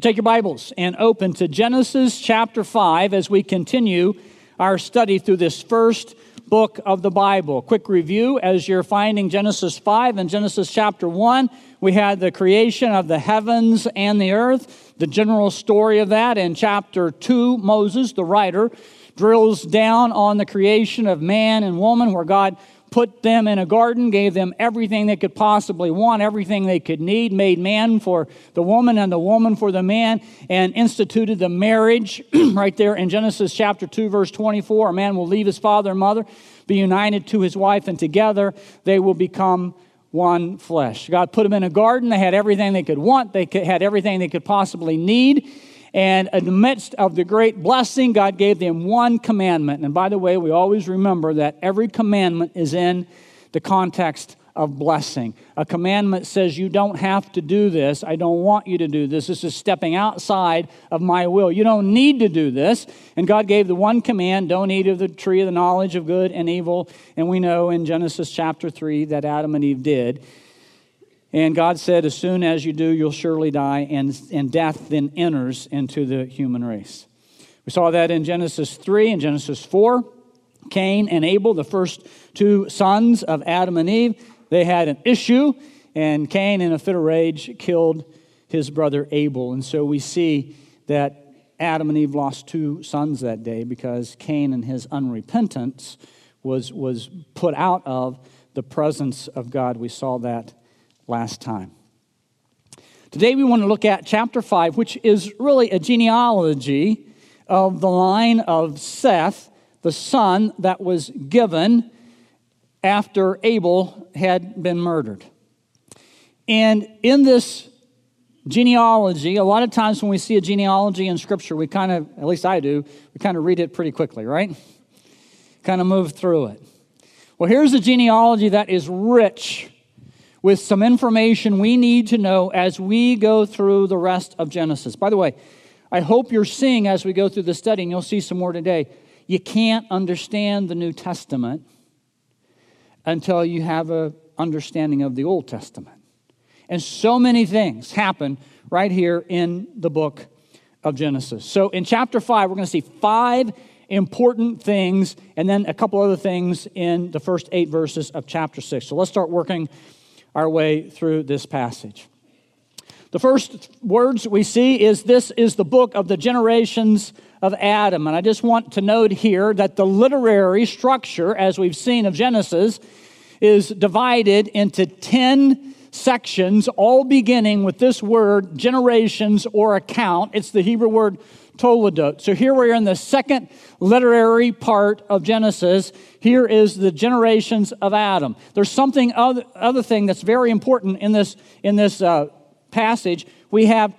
Take your Bibles and open to Genesis chapter 5 as we continue our study through this first book of the Bible. Quick review as you're finding Genesis 5 and Genesis chapter 1, we had the creation of the heavens and the earth, the general story of that. In chapter 2, Moses, the writer, drills down on the creation of man and woman, where God put them in a garden, gave them everything they could possibly want, everything they could need, made man for the woman and the woman for the man, and instituted the marriage right there in Genesis chapter 2, verse 24. A man will leave his father and mother, be united to his wife, and together they will become one flesh. God put them in a garden. They had everything they could want, they had everything they could possibly need. And in the midst of the great blessing, God gave them one commandment. And by the way, we always remember that every commandment is in the context of blessing. A commandment says, You don't have to do this. I don't want you to do this. This is stepping outside of my will. You don't need to do this. And God gave the one command don't eat of the tree of the knowledge of good and evil. And we know in Genesis chapter 3 that Adam and Eve did. And God said, As soon as you do, you'll surely die, and, and death then enters into the human race. We saw that in Genesis 3 and Genesis 4. Cain and Abel, the first two sons of Adam and Eve, they had an issue, and Cain, in a fit of rage, killed his brother Abel. And so we see that Adam and Eve lost two sons that day because Cain and his unrepentance was, was put out of the presence of God. We saw that last time. Today we want to look at chapter 5, which is really a genealogy of the line of Seth, the son that was given after Abel had been murdered. And in this genealogy, a lot of times when we see a genealogy in Scripture, we kind of, at least I do, we kind of read it pretty quickly, right? Kind of move through it. Well, here's a genealogy that is rich with some information we need to know as we go through the rest of Genesis. By the way, I hope you're seeing as we go through the study, and you'll see some more today. You can't understand the New Testament until you have an understanding of the Old Testament. And so many things happen right here in the book of Genesis. So in chapter 5, we're going to see five important things and then a couple other things in the first eight verses of chapter 6. So let's start working our way through this passage. The first words we see is this is the book of the generations of Adam. And I just want to note here that the literary structure, as we've seen of Genesis, is divided into 10 sections, all beginning with this word, generations or account. It's the Hebrew word toledot. So here we're in the second literary part of Genesis. Here is the generations of Adam. There's something other, other thing that's very important in this in this uh, passage. We have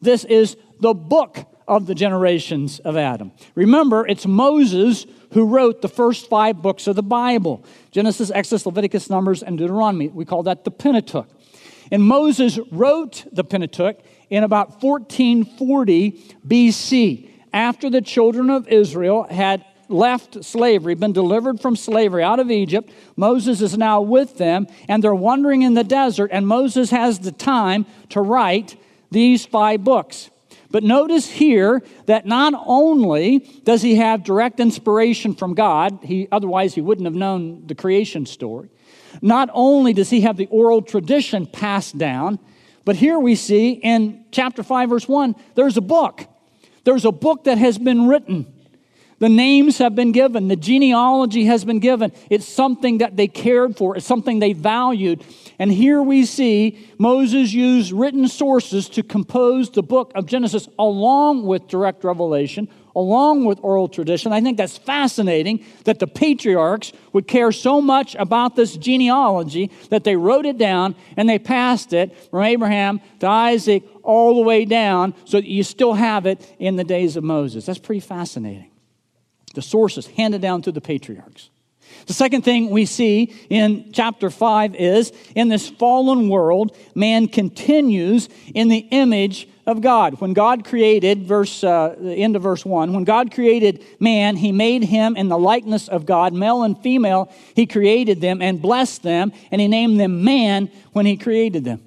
this is the book of the generations of Adam. Remember, it's Moses who wrote the first five books of the Bible Genesis, Exodus, Leviticus, Numbers, and Deuteronomy. We call that the Pentateuch. And Moses wrote the Pentateuch in about 1440 BC, after the children of Israel had left slavery, been delivered from slavery out of Egypt. Moses is now with them, and they're wandering in the desert, and Moses has the time to write these five books. But notice here that not only does he have direct inspiration from God, he, otherwise he wouldn't have known the creation story. Not only does he have the oral tradition passed down, but here we see in chapter 5, verse 1, there's a book. There's a book that has been written. The names have been given, the genealogy has been given. It's something that they cared for, it's something they valued. And here we see Moses use written sources to compose the book of Genesis along with direct revelation, along with oral tradition. I think that's fascinating that the patriarchs would care so much about this genealogy that they wrote it down and they passed it from Abraham to Isaac all the way down so that you still have it in the days of Moses. That's pretty fascinating. The sources handed down to the patriarchs. The second thing we see in chapter 5 is in this fallen world, man continues in the image of God. When God created, verse, uh, the end of verse 1, when God created man, he made him in the likeness of God, male and female, he created them and blessed them, and he named them man when he created them.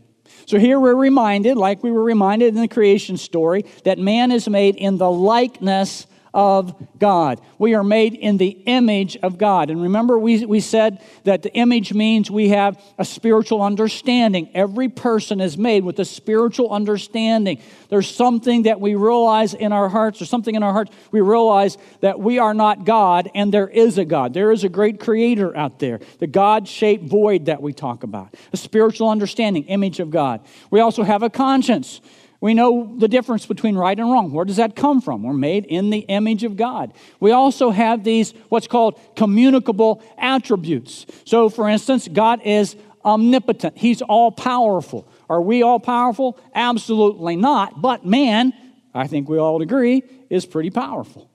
So here we're reminded, like we were reminded in the creation story, that man is made in the likeness of God. We are made in the image of God. And remember, we, we said that the image means we have a spiritual understanding. Every person is made with a spiritual understanding. There's something that we realize in our hearts, or something in our hearts, we realize that we are not God and there is a God. There is a great creator out there, the God shaped void that we talk about, a spiritual understanding, image of God. We also have a conscience. We know the difference between right and wrong. Where does that come from? We're made in the image of God. We also have these, what's called communicable attributes. So, for instance, God is omnipotent, He's all powerful. Are we all powerful? Absolutely not. But man, I think we all agree, is pretty powerful.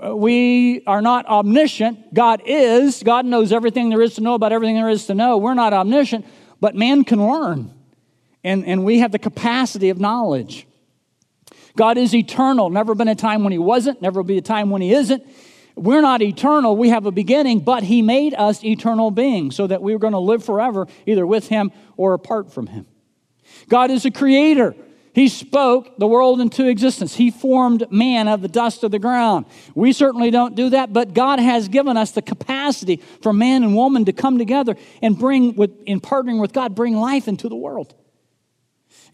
Uh, we are not omniscient. God is. God knows everything there is to know about everything there is to know. We're not omniscient, but man can learn and, and we have the capacity of knowledge. God is eternal. Never been a time when He wasn't, never will be a time when He isn't. We're not eternal. We have a beginning, but He made us eternal beings so that we are going to live forever, either with Him or apart from Him. God is a creator. He spoke the world into existence. He formed man of the dust of the ground. We certainly don't do that, but God has given us the capacity for man and woman to come together and bring, with, in partnering with God, bring life into the world.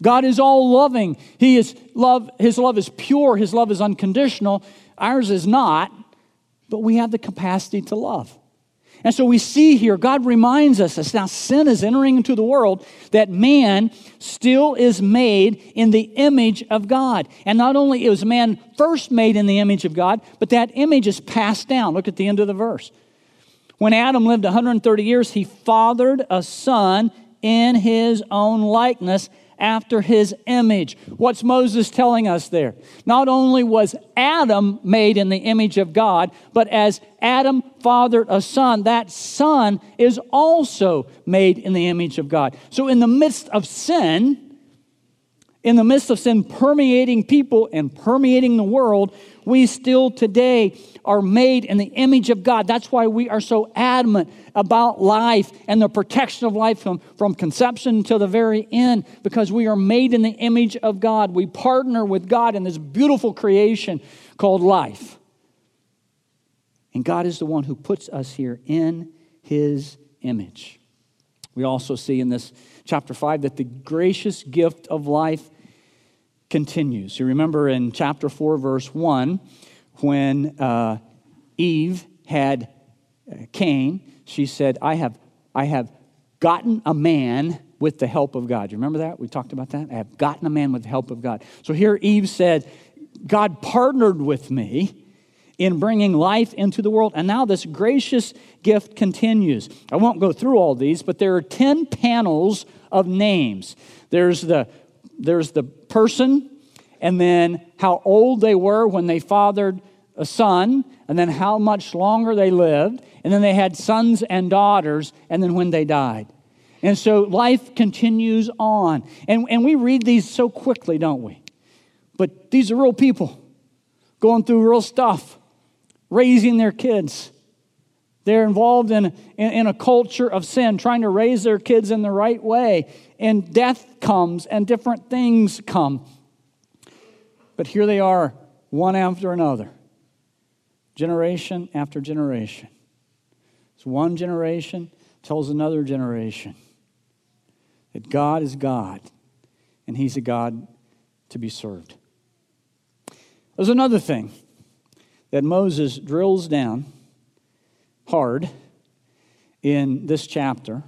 God is all loving. He is love, his love is pure, his love is unconditional. Ours is not, but we have the capacity to love. And so we see here, God reminds us as now sin is entering into the world, that man still is made in the image of God. And not only is man first made in the image of God, but that image is passed down. Look at the end of the verse. When Adam lived 130 years, he fathered a son in his own likeness after his image. What's Moses telling us there? Not only was Adam made in the image of God, but as Adam fathered a son, that son is also made in the image of God. So, in the midst of sin, in the midst of sin permeating people and permeating the world, we still today are made in the image of God. That's why we are so adamant about life and the protection of life from, from conception to the very end, because we are made in the image of God. We partner with God in this beautiful creation called life. And God is the one who puts us here in his image. We also see in this chapter 5 that the gracious gift of life continues. You remember in chapter 4, verse 1, when uh, Eve had uh, Cain, she said, I have, I have gotten a man with the help of God. You remember that? We talked about that? I have gotten a man with the help of God. So here Eve said, God partnered with me in bringing life into the world. And now this gracious gift continues. I won't go through all these, but there are 10 panels of names. There's the, there's the person, and then how old they were when they fathered a son, and then how much longer they lived, and then they had sons and daughters, and then when they died. And so life continues on. And, and we read these so quickly, don't we? But these are real people going through real stuff raising their kids. They're involved in, in, in, a culture of sin, trying to raise their kids in the right way. And death comes and different things come. But here they are, one after another, generation after generation. It's one generation tells another generation that God is God and He's a God to be served. There's another thing that Moses drills down hard in this chapter.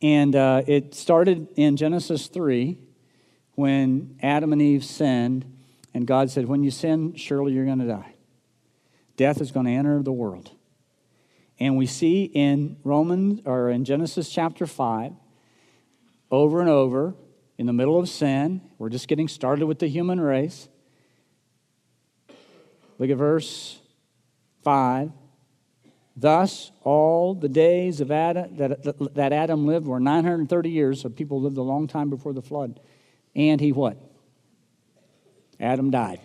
And uh, it started in Genesis 3 when Adam and Eve sinned, and God said, When you sin, surely you're going to die. Death is going to enter the world. And we see in Romans or in Genesis chapter 5 over and over in the middle of sin, we're just getting started with the human race. Look at verse 5. Thus, all the days of Adam, that, that Adam lived were 930 years, so people lived a long time before the flood. And he what? Adam died.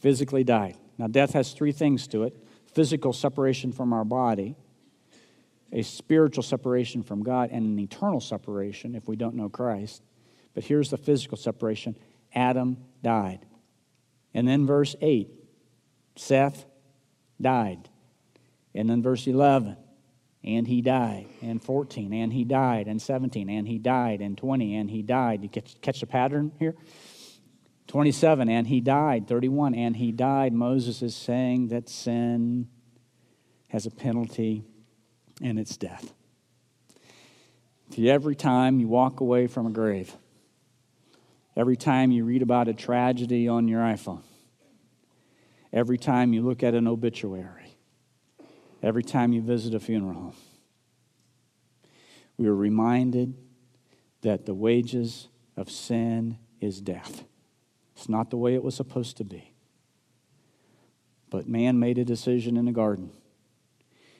Physically died. Now, death has three things to it physical separation from our body, a spiritual separation from God and an eternal separation if we don't know Christ. But here's the physical separation Adam died. And then verse 8 Seth died. And then verse 11 and he died. And 14 and he died. And 17 and he died. And 20 and he died. You catch, catch the pattern here? 27 and he died. 31 and he died. Moses is saying that sin has a penalty and it's death. Every time you walk away from a grave, every time you read about a tragedy on your iPhone, every time you look at an obituary, every time you visit a funeral home, we are reminded that the wages of sin is death. It's not the way it was supposed to be. But man made a decision in the garden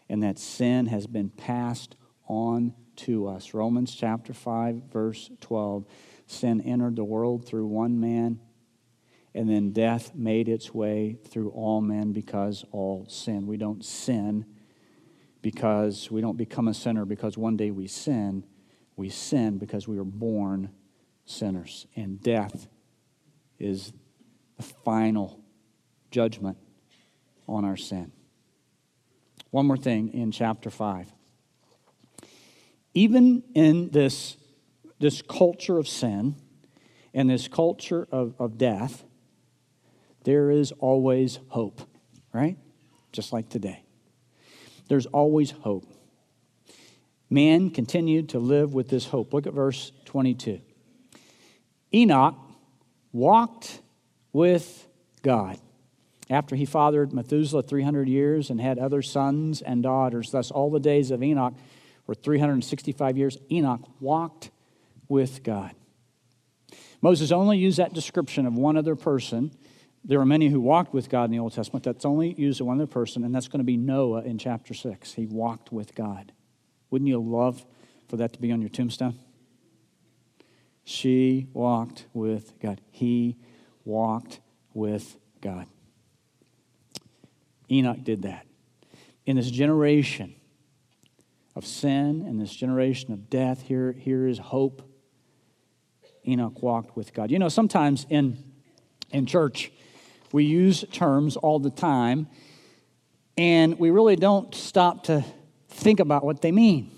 and that sin has been passed on to us. Romans chapter 5, verse 12. Sin entered the world through one man, and then death made its way through all men because all sin. We don't sin because we don't become a sinner because one day we sin. We sin because we were born sinners. And death is the final judgment on our sin. One more thing in chapter 5. Even in this, this culture of sin and this culture of, of death, there is always hope, right? Just like today. There's always hope. Man continued to live with this hope. Look at verse 22. Enoch walked with God after he fathered Methuselah 300 years and had other sons and daughters. Thus, all the days of Enoch were 365 years. Enoch walked with God. Moses only used that description of one other person. There are many who walked with God in the Old Testament. That's only used of one other person, and that's going to be Noah in chapter 6. He walked with God. Wouldn't you love for that to be on your tombstone? She walked with God. He walked with God. Enoch did that. In this generation of sin and this generation of death, here, here is hope. Enoch walked with God. You know, sometimes in, in church, we use terms all the time, and we really don't stop to think about what they mean.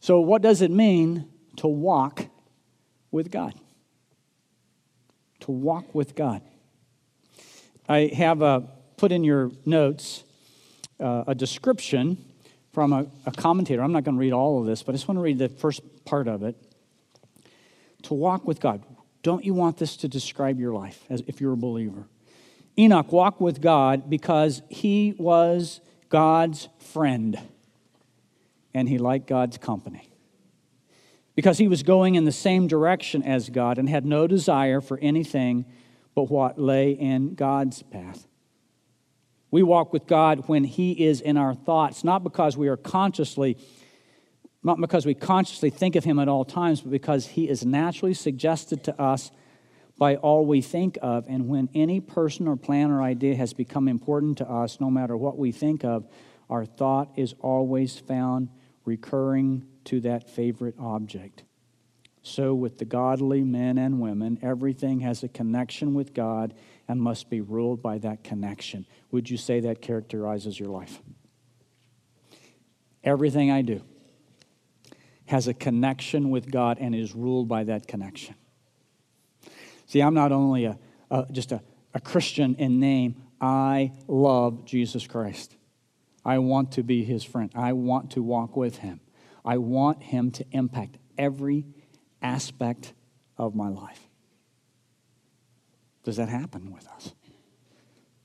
So, what does it mean to walk with God? To walk with God. I have a put in your notes uh, a description from a, a commentator. I'm not going to read all of this, but I just want to read the first part of it. To walk with God. Don't you want this to describe your life as if you're a believer? Enoch walked with God because he was God's friend and he liked God's company. Because he was going in the same direction as God and had no desire for anything but what lay in God's path. We walk with God when He is in our thoughts, not because we are consciously, not because we consciously think of Him at all times, but because He is naturally suggested to us by all we think of. And when any person or plan or idea has become important to us, no matter what we think of, our thought is always found recurring to that favorite object. So, with the godly men and women, everything has a connection with God and must be ruled by that connection. Would you say that characterizes your life? Everything I do has a connection with God and is ruled by that connection. See, I'm not only a, a just a, a Christian in name, I love Jesus Christ. I want to be his friend. I want to walk with him. I want him to impact every aspect of my life. Does that happen with us?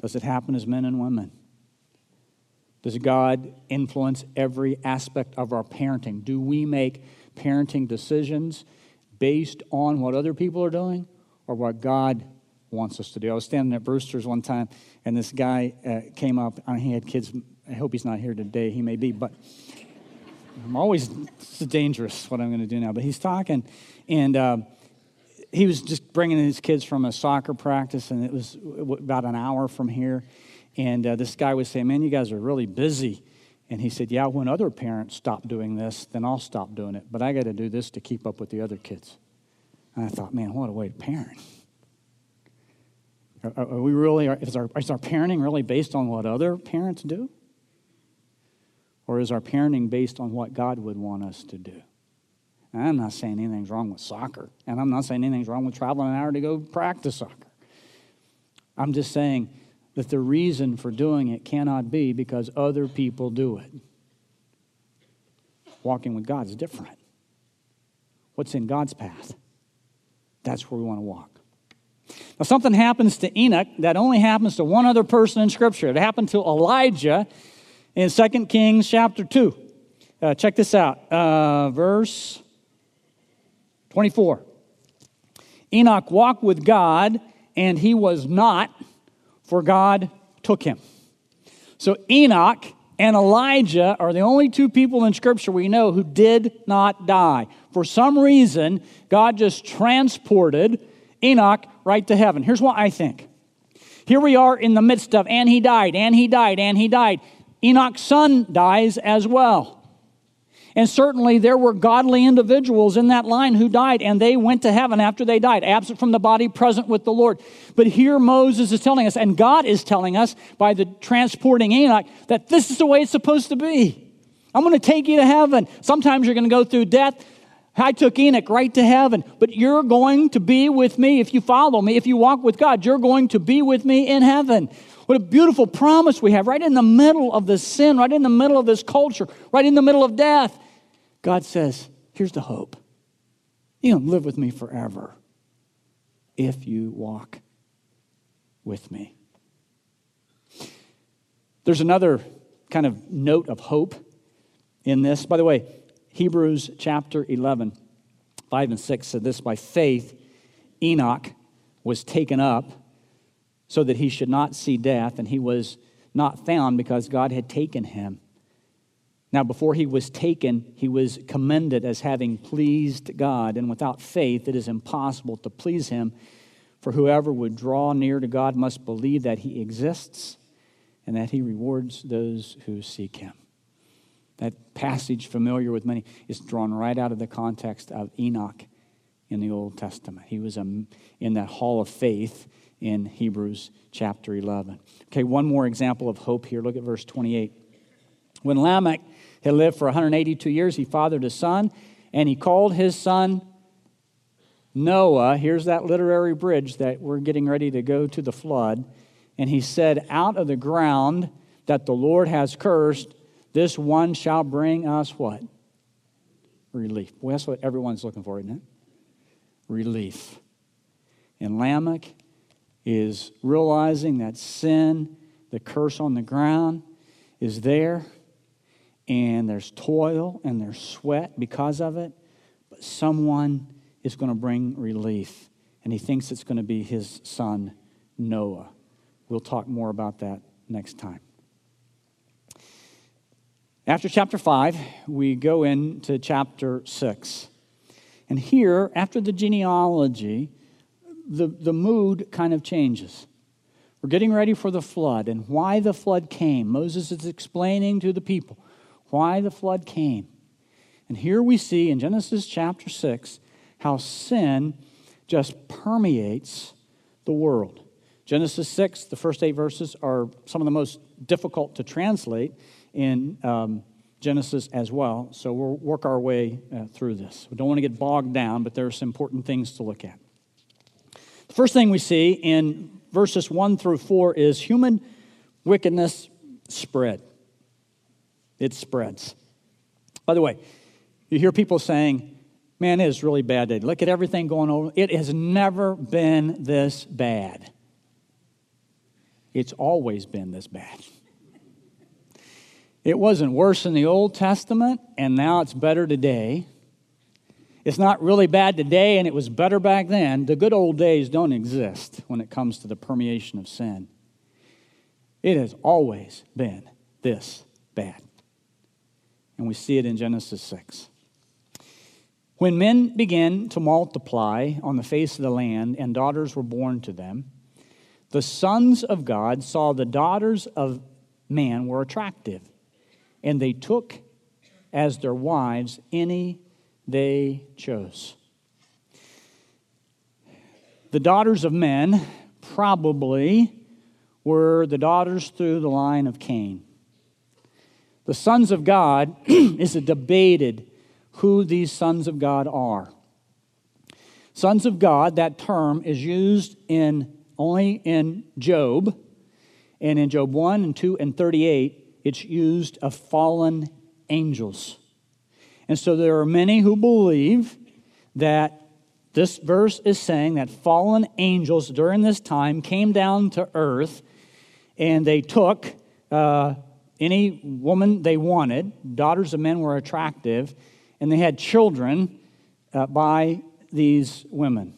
Does it happen as men and women? Does God influence every aspect of our parenting? Do we make parenting decisions based on what other people are doing or what God wants us to do? I was standing at Brewster's one time, and this guy uh, came up. I he had kids. I hope he's not here today. He may be, but I'm always dangerous what I'm going to do now. But he's talking, and uh, he was just bringing his kids from a soccer practice, and it was about an hour from here. And uh, this guy was saying, "Man, you guys are really busy." And he said, Yeah, when other parents stop doing this, then I'll stop doing it. But I got to do this to keep up with the other kids. And I thought, man, what a way to parent. Are, are we really, is our, is our parenting really based on what other parents do? Or is our parenting based on what God would want us to do? And I'm not saying anything's wrong with soccer, and I'm not saying anything's wrong with traveling an hour to go practice soccer. I'm just saying that the reason for doing it cannot be because other people do it. Walking with God is different. What's in God's path? That's where we want to walk. Now, something happens to Enoch that only happens to one other person in Scripture. It happened to Elijah in 2 Kings chapter 2. Uh, check this out. Uh, verse 24. Enoch walked with God, and he was not, for God took him. So Enoch and Elijah are the only two people in Scripture we know who did not die. For some reason, God just transported Enoch right to heaven. Here's what I think. Here we are in the midst of, and he died, and he died, and he died. Enoch's son dies as well. And certainly there were godly individuals in that line who died, and they went to heaven after they died, absent from the body, present with the Lord. But here Moses is telling us, and God is telling us by the transporting Enoch, that this is the way it's supposed to be. I'm going to take you to heaven. Sometimes you're going to go through death. I took Enoch right to heaven, but you're going to be with me if you follow me. If you walk with God, you're going to be with me in heaven. What a beautiful promise we have right in the middle of the sin, right in the middle of this culture, right in the middle of death. God says, Here's the hope. You can live with me forever if you walk with me. There's another kind of note of hope in this. By the way, Hebrews chapter 11, 5 and 6 said this By faith, Enoch was taken up so that he should not see death, and he was not found because God had taken him. Now, before he was taken, he was commended as having pleased God, and without faith, it is impossible to please him. For whoever would draw near to God must believe that he exists and that he rewards those who seek him. That passage, familiar with many, is drawn right out of the context of Enoch in the Old Testament. He was um, in that hall of faith in Hebrews chapter 11. Okay, one more example of hope here. Look at verse 28. When Lamech had lived for 182 years, he fathered a son, and he called his son Noah. Here's that literary bridge that we're getting ready to go to the flood. And he said, Out of the ground that the Lord has cursed, this one shall bring us what? Relief. That's what everyone's looking for, isn't it? Relief. And Lamech is realizing that sin, the curse on the ground, is there, and there's toil and there's sweat because of it, but someone is going to bring relief, and he thinks it's going to be his son, Noah. We'll talk more about that next time. After chapter 5, we go into chapter 6. And here, after the genealogy, the, the mood kind of changes. We're getting ready for the flood and why the flood came. Moses is explaining to the people why the flood came. And here we see in Genesis chapter 6 how sin just permeates the world. Genesis 6, the first eight verses, are some of the most difficult to translate in um, Genesis as well. So we'll work our way uh, through this. We don't want to get bogged down, but there are some important things to look at. The first thing we see in verses 1 through 4 is human wickedness spread. It spreads. By the way, you hear people saying, man, it is really bad today. Look at everything going on. It has never been this bad. It's always been this bad. It wasn't worse in the Old Testament, and now it's better today. It's not really bad today and it was better back then. The good old days don't exist when it comes to the permeation of sin. It has always been this bad. And we see it in Genesis 6. When men began to multiply on the face of the land and daughters were born to them, the sons of God saw the daughters of man were attractive and they took as their wives any they chose. The daughters of men probably were the daughters through the line of Cain. The sons of God is debated who these sons of God are. Sons of God, that term is used in only in Job, and in Job 1 and 2 and 38, it's used of fallen angels. And so there are many who believe that this verse is saying that fallen angels during this time came down to earth and they took uh, any woman they wanted. Daughters of men were attractive, and they had children uh, by these women.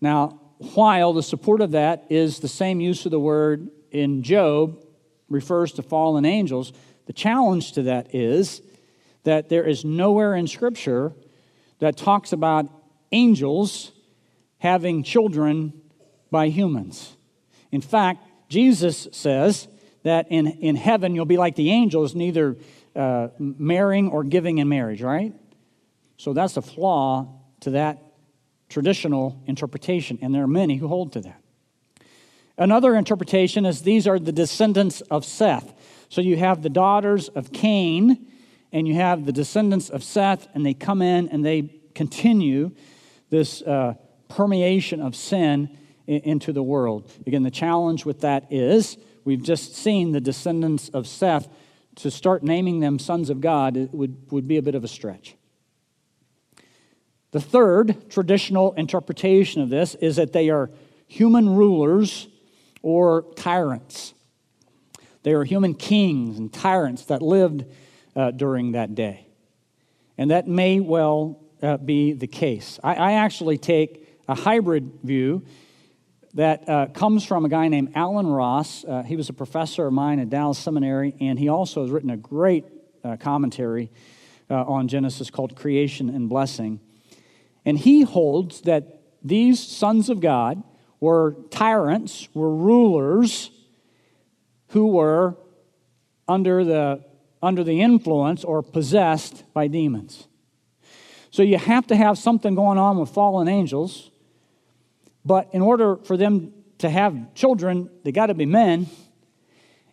Now, while the support of that is the same use of the word in Job, refers to fallen angels, the challenge to that is that there is nowhere in Scripture that talks about angels having children by humans. In fact, Jesus says that in, in heaven you'll be like the angels, neither uh, marrying or giving in marriage, right? So that's a flaw to that traditional interpretation, and there are many who hold to that. Another interpretation is these are the descendants of Seth. So you have the daughters of Cain, and you have the descendants of Seth, and they come in and they continue this uh, permeation of sin into the world. Again, the challenge with that is we've just seen the descendants of Seth. To start naming them sons of God would, would be a bit of a stretch. The third traditional interpretation of this is that they are human rulers or tyrants. They were human kings and tyrants that lived uh, during that day. And that may well uh, be the case. I, I, actually take a hybrid view that uh, comes from a guy named Allen Ross. Uh, he was a professor of mine at Dallas Seminary, and he also has written a great uh, commentary uh, on Genesis called Creation and Blessing. And he holds that these sons of God were tyrants, were rulers who were under the, under the influence or possessed by demons. So you have to have something going on with fallen angels, but in order for them to have children, they got to be men.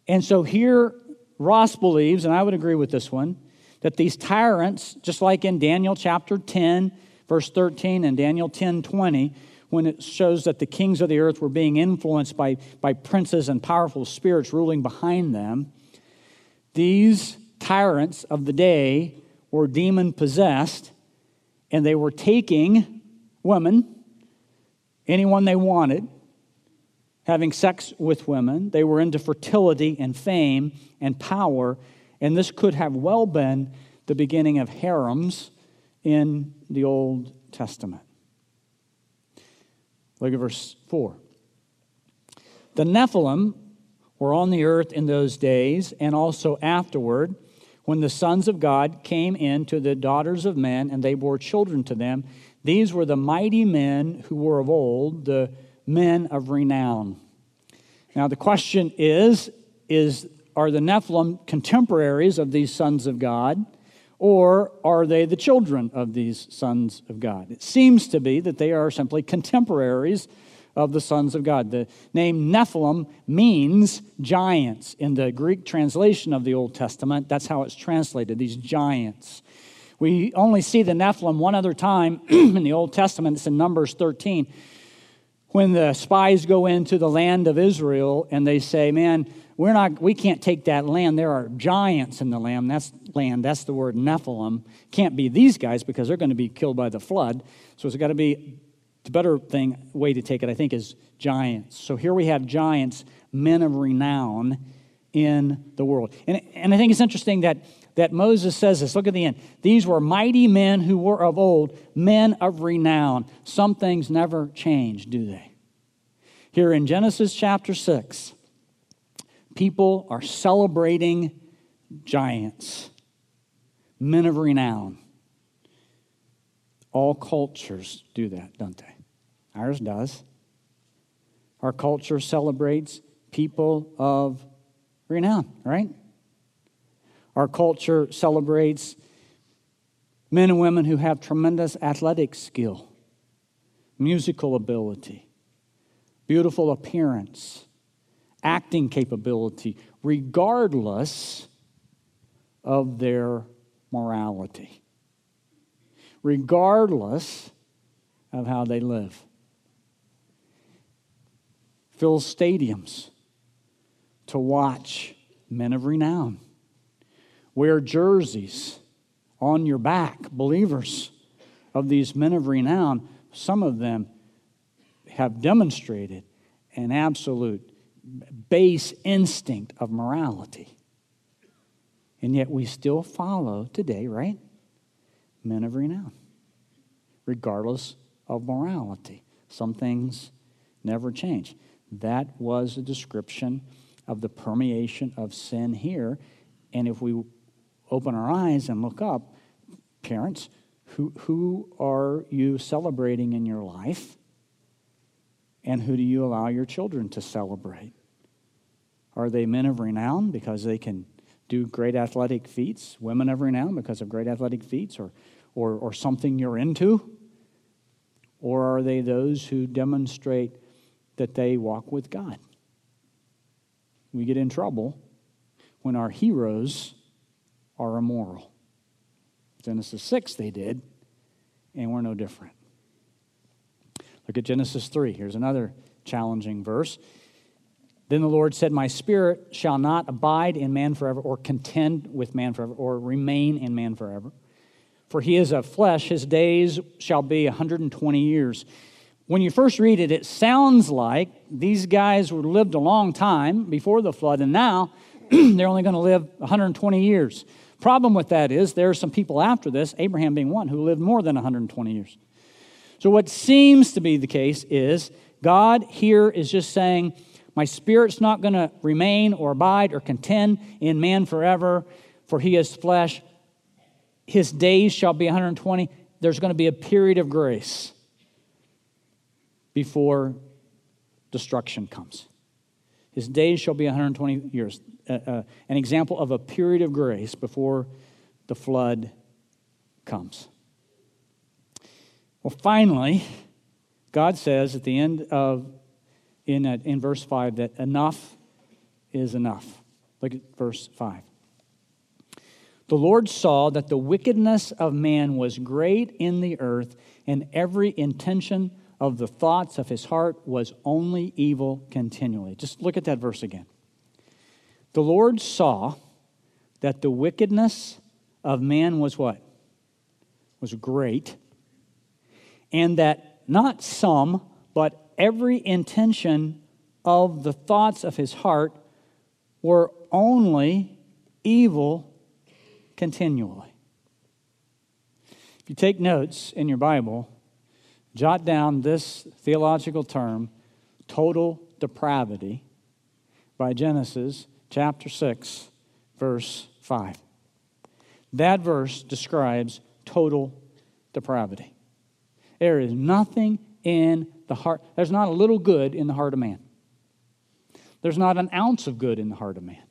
And so here, Ross believes, and I would agree with this one, that these tyrants, just like in Daniel chapter 10, verse 13, and Daniel 10 20, when it shows that the kings of the earth were being influenced by, by princes and powerful spirits ruling behind them, these tyrants of the day were demon possessed, and they were taking women, anyone they wanted, having sex with women. They were into fertility and fame and power, and this could have well been the beginning of harems in the Old Testament. Look at verse 4. The Nephilim were on the earth in those days and also afterward when the sons of God came in to the daughters of men and they bore children to them. These were the mighty men who were of old, the men of renown. Now the question is, is are the Nephilim contemporaries of these sons of God? Or are they the children of these sons of God? It seems to be that they are simply contemporaries of the sons of God. The name Nephilim means giants. In the Greek translation of the Old Testament, that's how it's translated, these giants. We only see the Nephilim one other time in the Old Testament. It's in Numbers 13. When the spies go into the land of Israel and they say, Man, we're not, we can't take that land. There are giants in the land. That's land. That's the word Nephilim. Can't be these guys because they're going to be killed by the flood. So it's got to be the better thing way to take it, I think, is giants. So here we have giants, men of renown in the world. And, and I think it's interesting that, that Moses says this. Look at the end. These were mighty men who were of old, men of renown. Some things never change, do they? Here in Genesis chapter 6, people are celebrating giants, men of renown. All cultures do that, don't they? Ours does. Our culture celebrates people of renown, right? Our culture celebrates men and women who have tremendous athletic skill, musical ability, beautiful appearance, acting capability, regardless of their morality, regardless of how they live. Fill stadiums to watch men of renown. Wear jerseys on your back, believers of these men of renown. Some of them have demonstrated an absolute base instinct of morality. And yet we still follow today, right? Men of renown, regardless of morality. Some things never change. That was a description of the permeation of sin here. And if we open our eyes and look up, parents, who, who are you celebrating in your life? And who do you allow your children to celebrate? Are they men of renown because they can do great athletic feats, women of renown because of great athletic feats, or, or, or something you're into? Or are they those who demonstrate that they walk with God? We get in trouble when our heroes are immoral. Genesis 6, they did, and we're no different. Look at Genesis 3. Here's another challenging verse. Then the Lord said, My spirit shall not abide in man forever, or contend with man forever, or remain in man forever. For he is of flesh, his days shall be 120 years. When you first read it, it sounds like these guys were lived a long time before the flood, and now they're only going to live 120 years. Problem with that is there are some people after this, Abraham being one, who lived more than 120 years. So, what seems to be the case is God here is just saying, my spirit's not going to remain or abide or contend in man forever, for he is flesh. His days shall be 120. There's going to be a period of grace before destruction comes. His days shall be 120 years. Uh, uh, an example of a period of grace before the flood comes. Well, finally, God says at the end of in, in verse 5 that enough is enough. Look at verse 5. The Lord saw that the wickedness of man was great in the earth, and every intention of the thoughts of his heart was only evil continually. Just look at that verse again. The Lord saw that the wickedness of man was what? Was great, and that not some, but every intention of the thoughts of his heart were only evil continually. If you take notes in your Bible, jot down this theological term, total depravity, by Genesis chapter 6, verse 5. That verse describes total depravity. There is nothing in the heart. There's not a little good in the heart of man. There's not an ounce of good in the heart of man.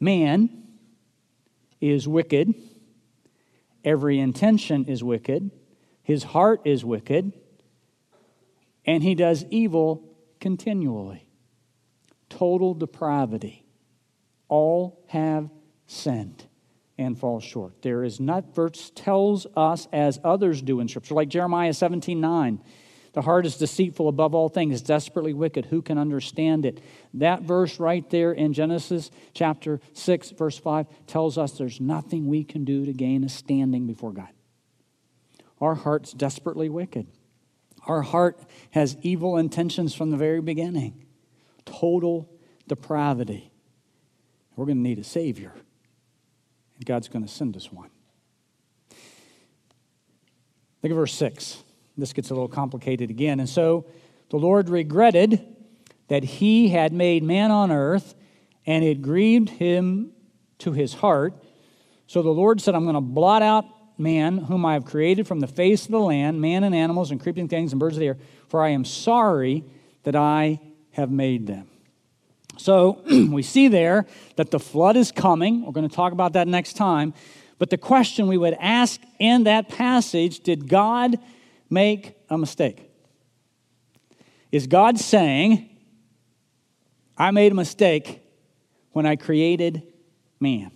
Man is wicked. Every intention is wicked. His heart is wicked. And he does evil continually. Total depravity. All have sinned and fall short. There is not, verse tells us as others do in Scripture, like Jeremiah 17 9. The heart is deceitful above all things, desperately wicked. Who can understand it? That verse right there in Genesis chapter 6, verse 5, tells us there's nothing we can do to gain a standing before God. Our heart's desperately wicked. Our heart has evil intentions from the very beginning, total depravity. We're going to need a Savior. And God's going to send us one. Look at verse 6. This gets a little complicated again. And so the Lord regretted that he had made man on earth, and it grieved him to his heart. So the Lord said, I'm going to blot out man, whom I have created from the face of the land, man and animals and creeping things and birds of the air, for I am sorry that I have made them. So we see there that the flood is coming. We're going to talk about that next time. But the question we would ask in that passage did God make a mistake? Is God saying, I made a mistake when I created man?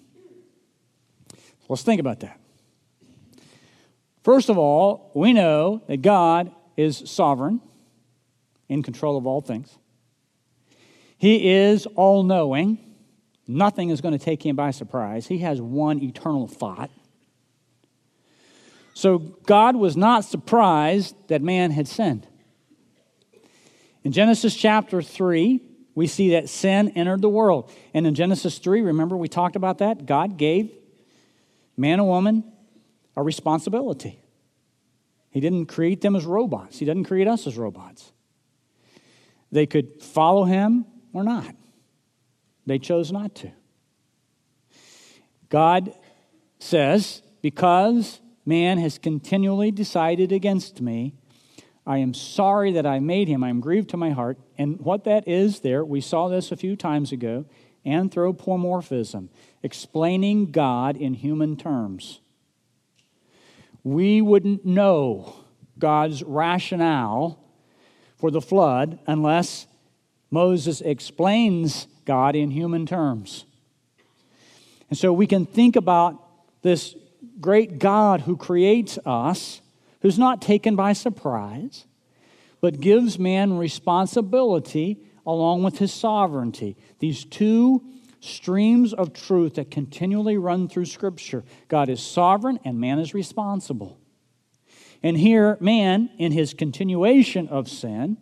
Let's think about that. First of all, we know that God is sovereign, in control of all things. He is all knowing. Nothing is going to take him by surprise. He has one eternal thought. So God was not surprised that man had sinned. In Genesis chapter 3, we see that sin entered the world. And in Genesis 3, remember we talked about that? God gave man and woman a responsibility. He didn't create them as robots, He doesn't create us as robots. They could follow Him or not. They chose not to. God says, Because man has continually decided against me, I am sorry that I made him. I am grieved to my heart. And what that is there, we saw this a few times ago anthropomorphism, explaining God in human terms. We wouldn't know God's rationale for the flood unless Moses explains God in human terms. And so we can think about this great God who creates us, who's not taken by surprise, but gives man responsibility along with his sovereignty. These two streams of truth that continually run through Scripture God is sovereign and man is responsible. And here, man, in his continuation of sin,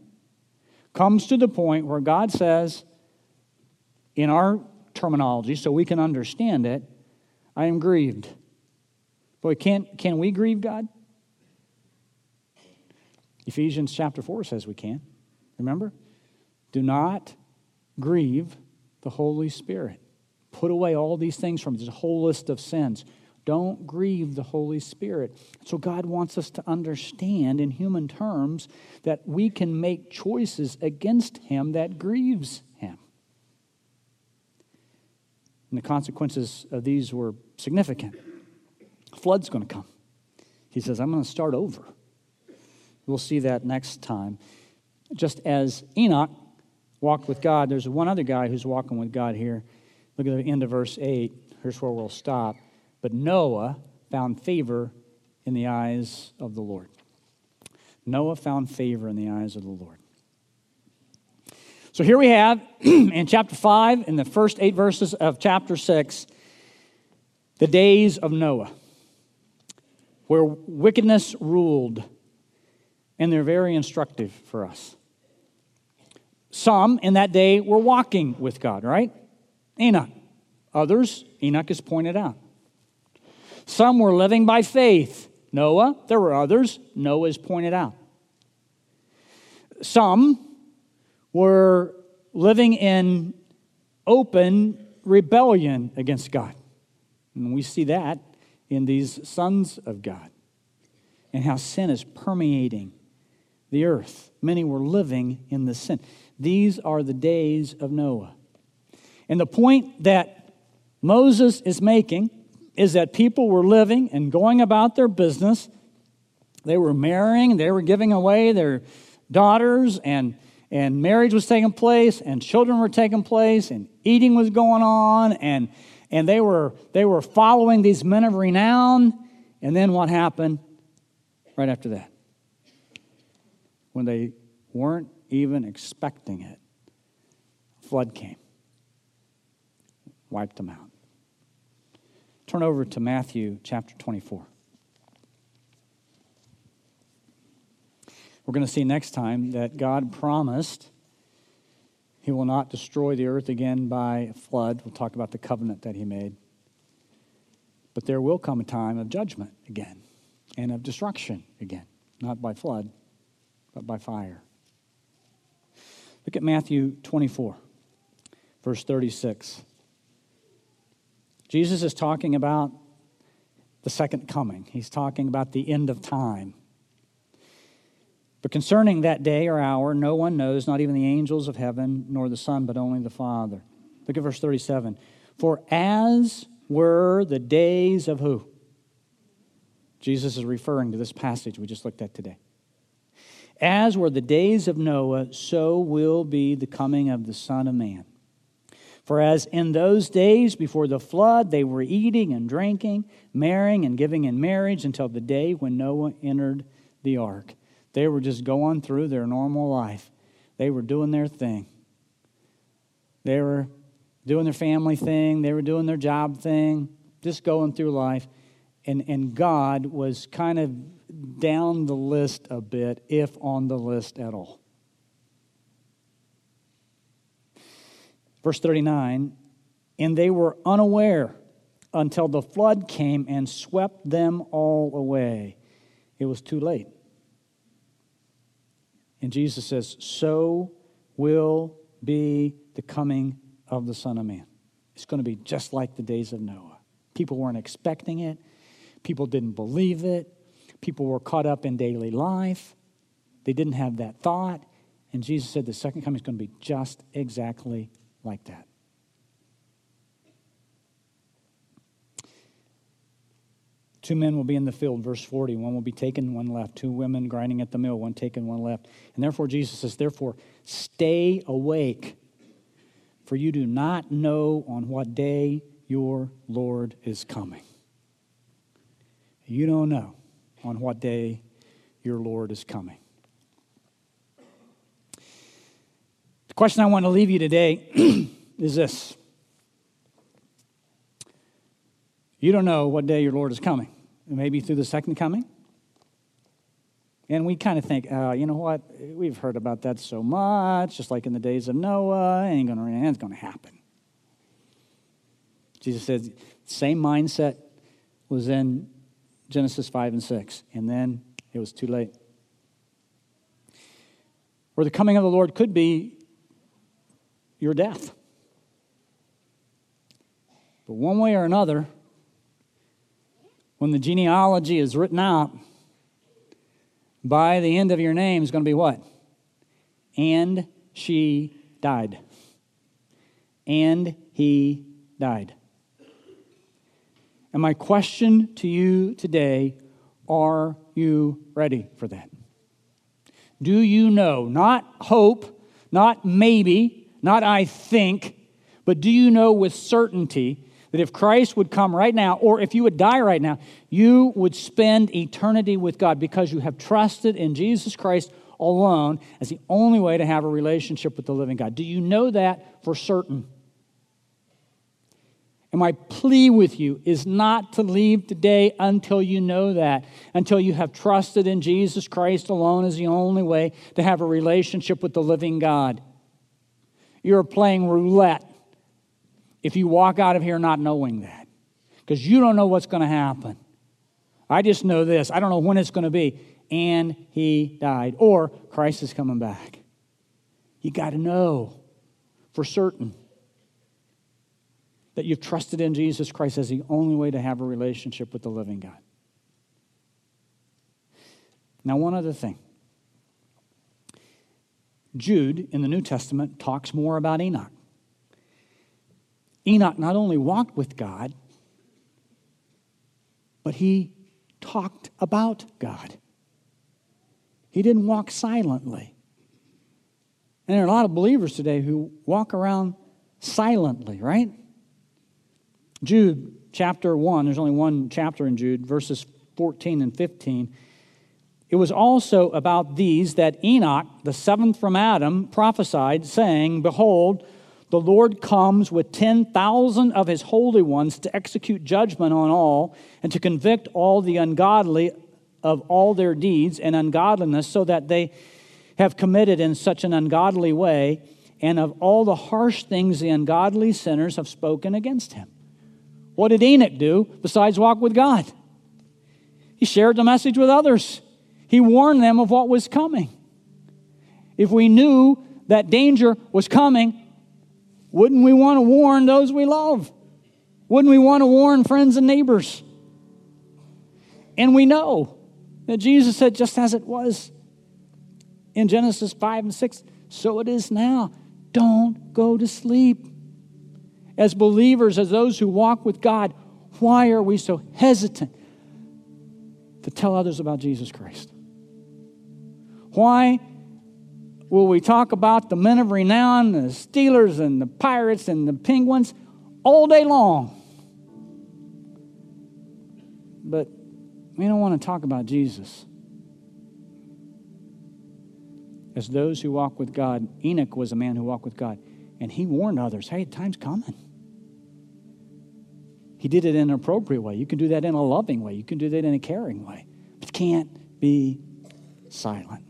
comes to the point where God says, in our terminology, so we can understand it, I am grieved. Boy, can, can we grieve God? Ephesians chapter 4 says we can. Remember? Do not grieve the Holy Spirit. Put away all these things from this whole list of sins. Don't grieve the Holy Spirit. So, God wants us to understand in human terms that we can make choices against Him that grieves Him. And the consequences of these were significant. flood's going to come. He says, I'm going to start over. We'll see that next time. Just as Enoch walked with God, there's one other guy who's walking with God here. Look at the end of verse 8. Here's where we'll stop. But Noah found favor in the eyes of the Lord. Noah found favor in the eyes of the Lord. So here we have in chapter 5, in the first eight verses of chapter 6, the days of Noah, where wickedness ruled, and they're very instructive for us. Some in that day were walking with God, right? Enoch. Others, Enoch is pointed out. Some were living by faith. Noah, there were others. Noah is pointed out. Some were living in open rebellion against God. And we see that in these sons of God and how sin is permeating the earth. Many were living in the sin. These are the days of Noah. And the point that Moses is making is that people were living and going about their business. They were marrying, they were giving away their daughters, and, and marriage was taking place, and children were taking place, and eating was going on, and, and they, were, they were following these men of renown. And then what happened right after that? When they weren't even expecting it, flood came, wiped them out. Turn over to Matthew chapter 24. We're going to see next time that God promised he will not destroy the earth again by flood. We'll talk about the covenant that he made. But there will come a time of judgment again and of destruction again, not by flood, but by fire. Look at Matthew 24, verse 36. Jesus is talking about the second coming, he's talking about the end of time. But concerning that day or hour, no one knows, not even the angels of heaven, nor the Son, but only the Father. Look at verse 37. For as were the days of who? Jesus is referring to this passage we just looked at today. As were the days of Noah, so will be the coming of the Son of Man. For as in those days before the flood, they were eating and drinking, marrying and giving in marriage until the day when Noah entered the ark. They were just going through their normal life. They were doing their thing. They were doing their family thing. They were doing their job thing, just going through life. And, and God was kind of down the list a bit, if on the list at all. Verse 39 And they were unaware until the flood came and swept them all away. It was too late. And Jesus says, So will be the coming of the Son of Man. It's going to be just like the days of Noah. People weren't expecting it, people didn't believe it, people were caught up in daily life. They didn't have that thought. And Jesus said the second coming is going to be just exactly like that. Two men will be in the field, verse 40. One will be taken, one left. Two women grinding at the mill, one taken, one left. And therefore, Jesus says, therefore, stay awake, for you do not know on what day your Lord is coming. You don't know on what day your Lord is coming. Question I want to leave you today is this You don't know what day your Lord is coming maybe through the second coming. And we kind of think, uh, you know what? We've heard about that so much, just like in the days of Noah. It ain't going to, going to happen. Jesus said, same mindset was in Genesis 5 and 6, and then it was too late. Or the coming of the Lord could be your death. But one way or another, when the genealogy is written out, by the end of your name is going to be what? And she died. And he died. And my question to you today are you ready for that? Do you know? Not hope, not maybe, not I think, but do you know with certainty that if Christ would come right now, or if you would die right now, you would spend eternity with God because you have trusted in Jesus Christ alone as the only way to have a relationship with the living God. Do you know that for certain? And my plea with you is not to leave today until you know that, until you have trusted in Jesus Christ alone as the only way to have a relationship with the living God. You're playing roulette if you walk out of here not knowing that because you don't know what's going to happen. I just know this. I don't know when it's going to be. And he died. Or Christ is coming back. You got to know for certain that you've trusted in Jesus Christ as the only way to have a relationship with the living God. Now, one other thing. Jude in the New Testament talks more about Enoch. Enoch not only walked with God, but he talked about God. He didn't walk silently. And there are a lot of believers today who walk around silently, right? Jude chapter 1, there's only one chapter in Jude, verses 14 and 15. It was also about these that Enoch, the seventh from Adam, prophesied, saying, Behold, the Lord comes with 10,000 of his holy ones to execute judgment on all and to convict all the ungodly of all their deeds and ungodliness, so that they have committed in such an ungodly way, and of all the harsh things the ungodly sinners have spoken against him. What did Enoch do besides walk with God? He shared the message with others, he warned them of what was coming. If we knew that danger was coming, wouldn't we want to warn those we love? Wouldn't we want to warn friends and neighbors? And we know that Jesus said, just as it was in Genesis 5 and 6, so it is now. Don't go to sleep. As believers, as those who walk with God, why are we so hesitant to tell others about Jesus Christ? Why will we talk about the men of renown, the Steelers and the Pirates and the Penguins all day long? But we don't want to talk about Jesus. As those who walk with God, Enoch was a man who walked with God, and he warned others hey, time's coming. He did it in an appropriate way. You can do that in a loving way, you can do that in a caring way, but can't be silent.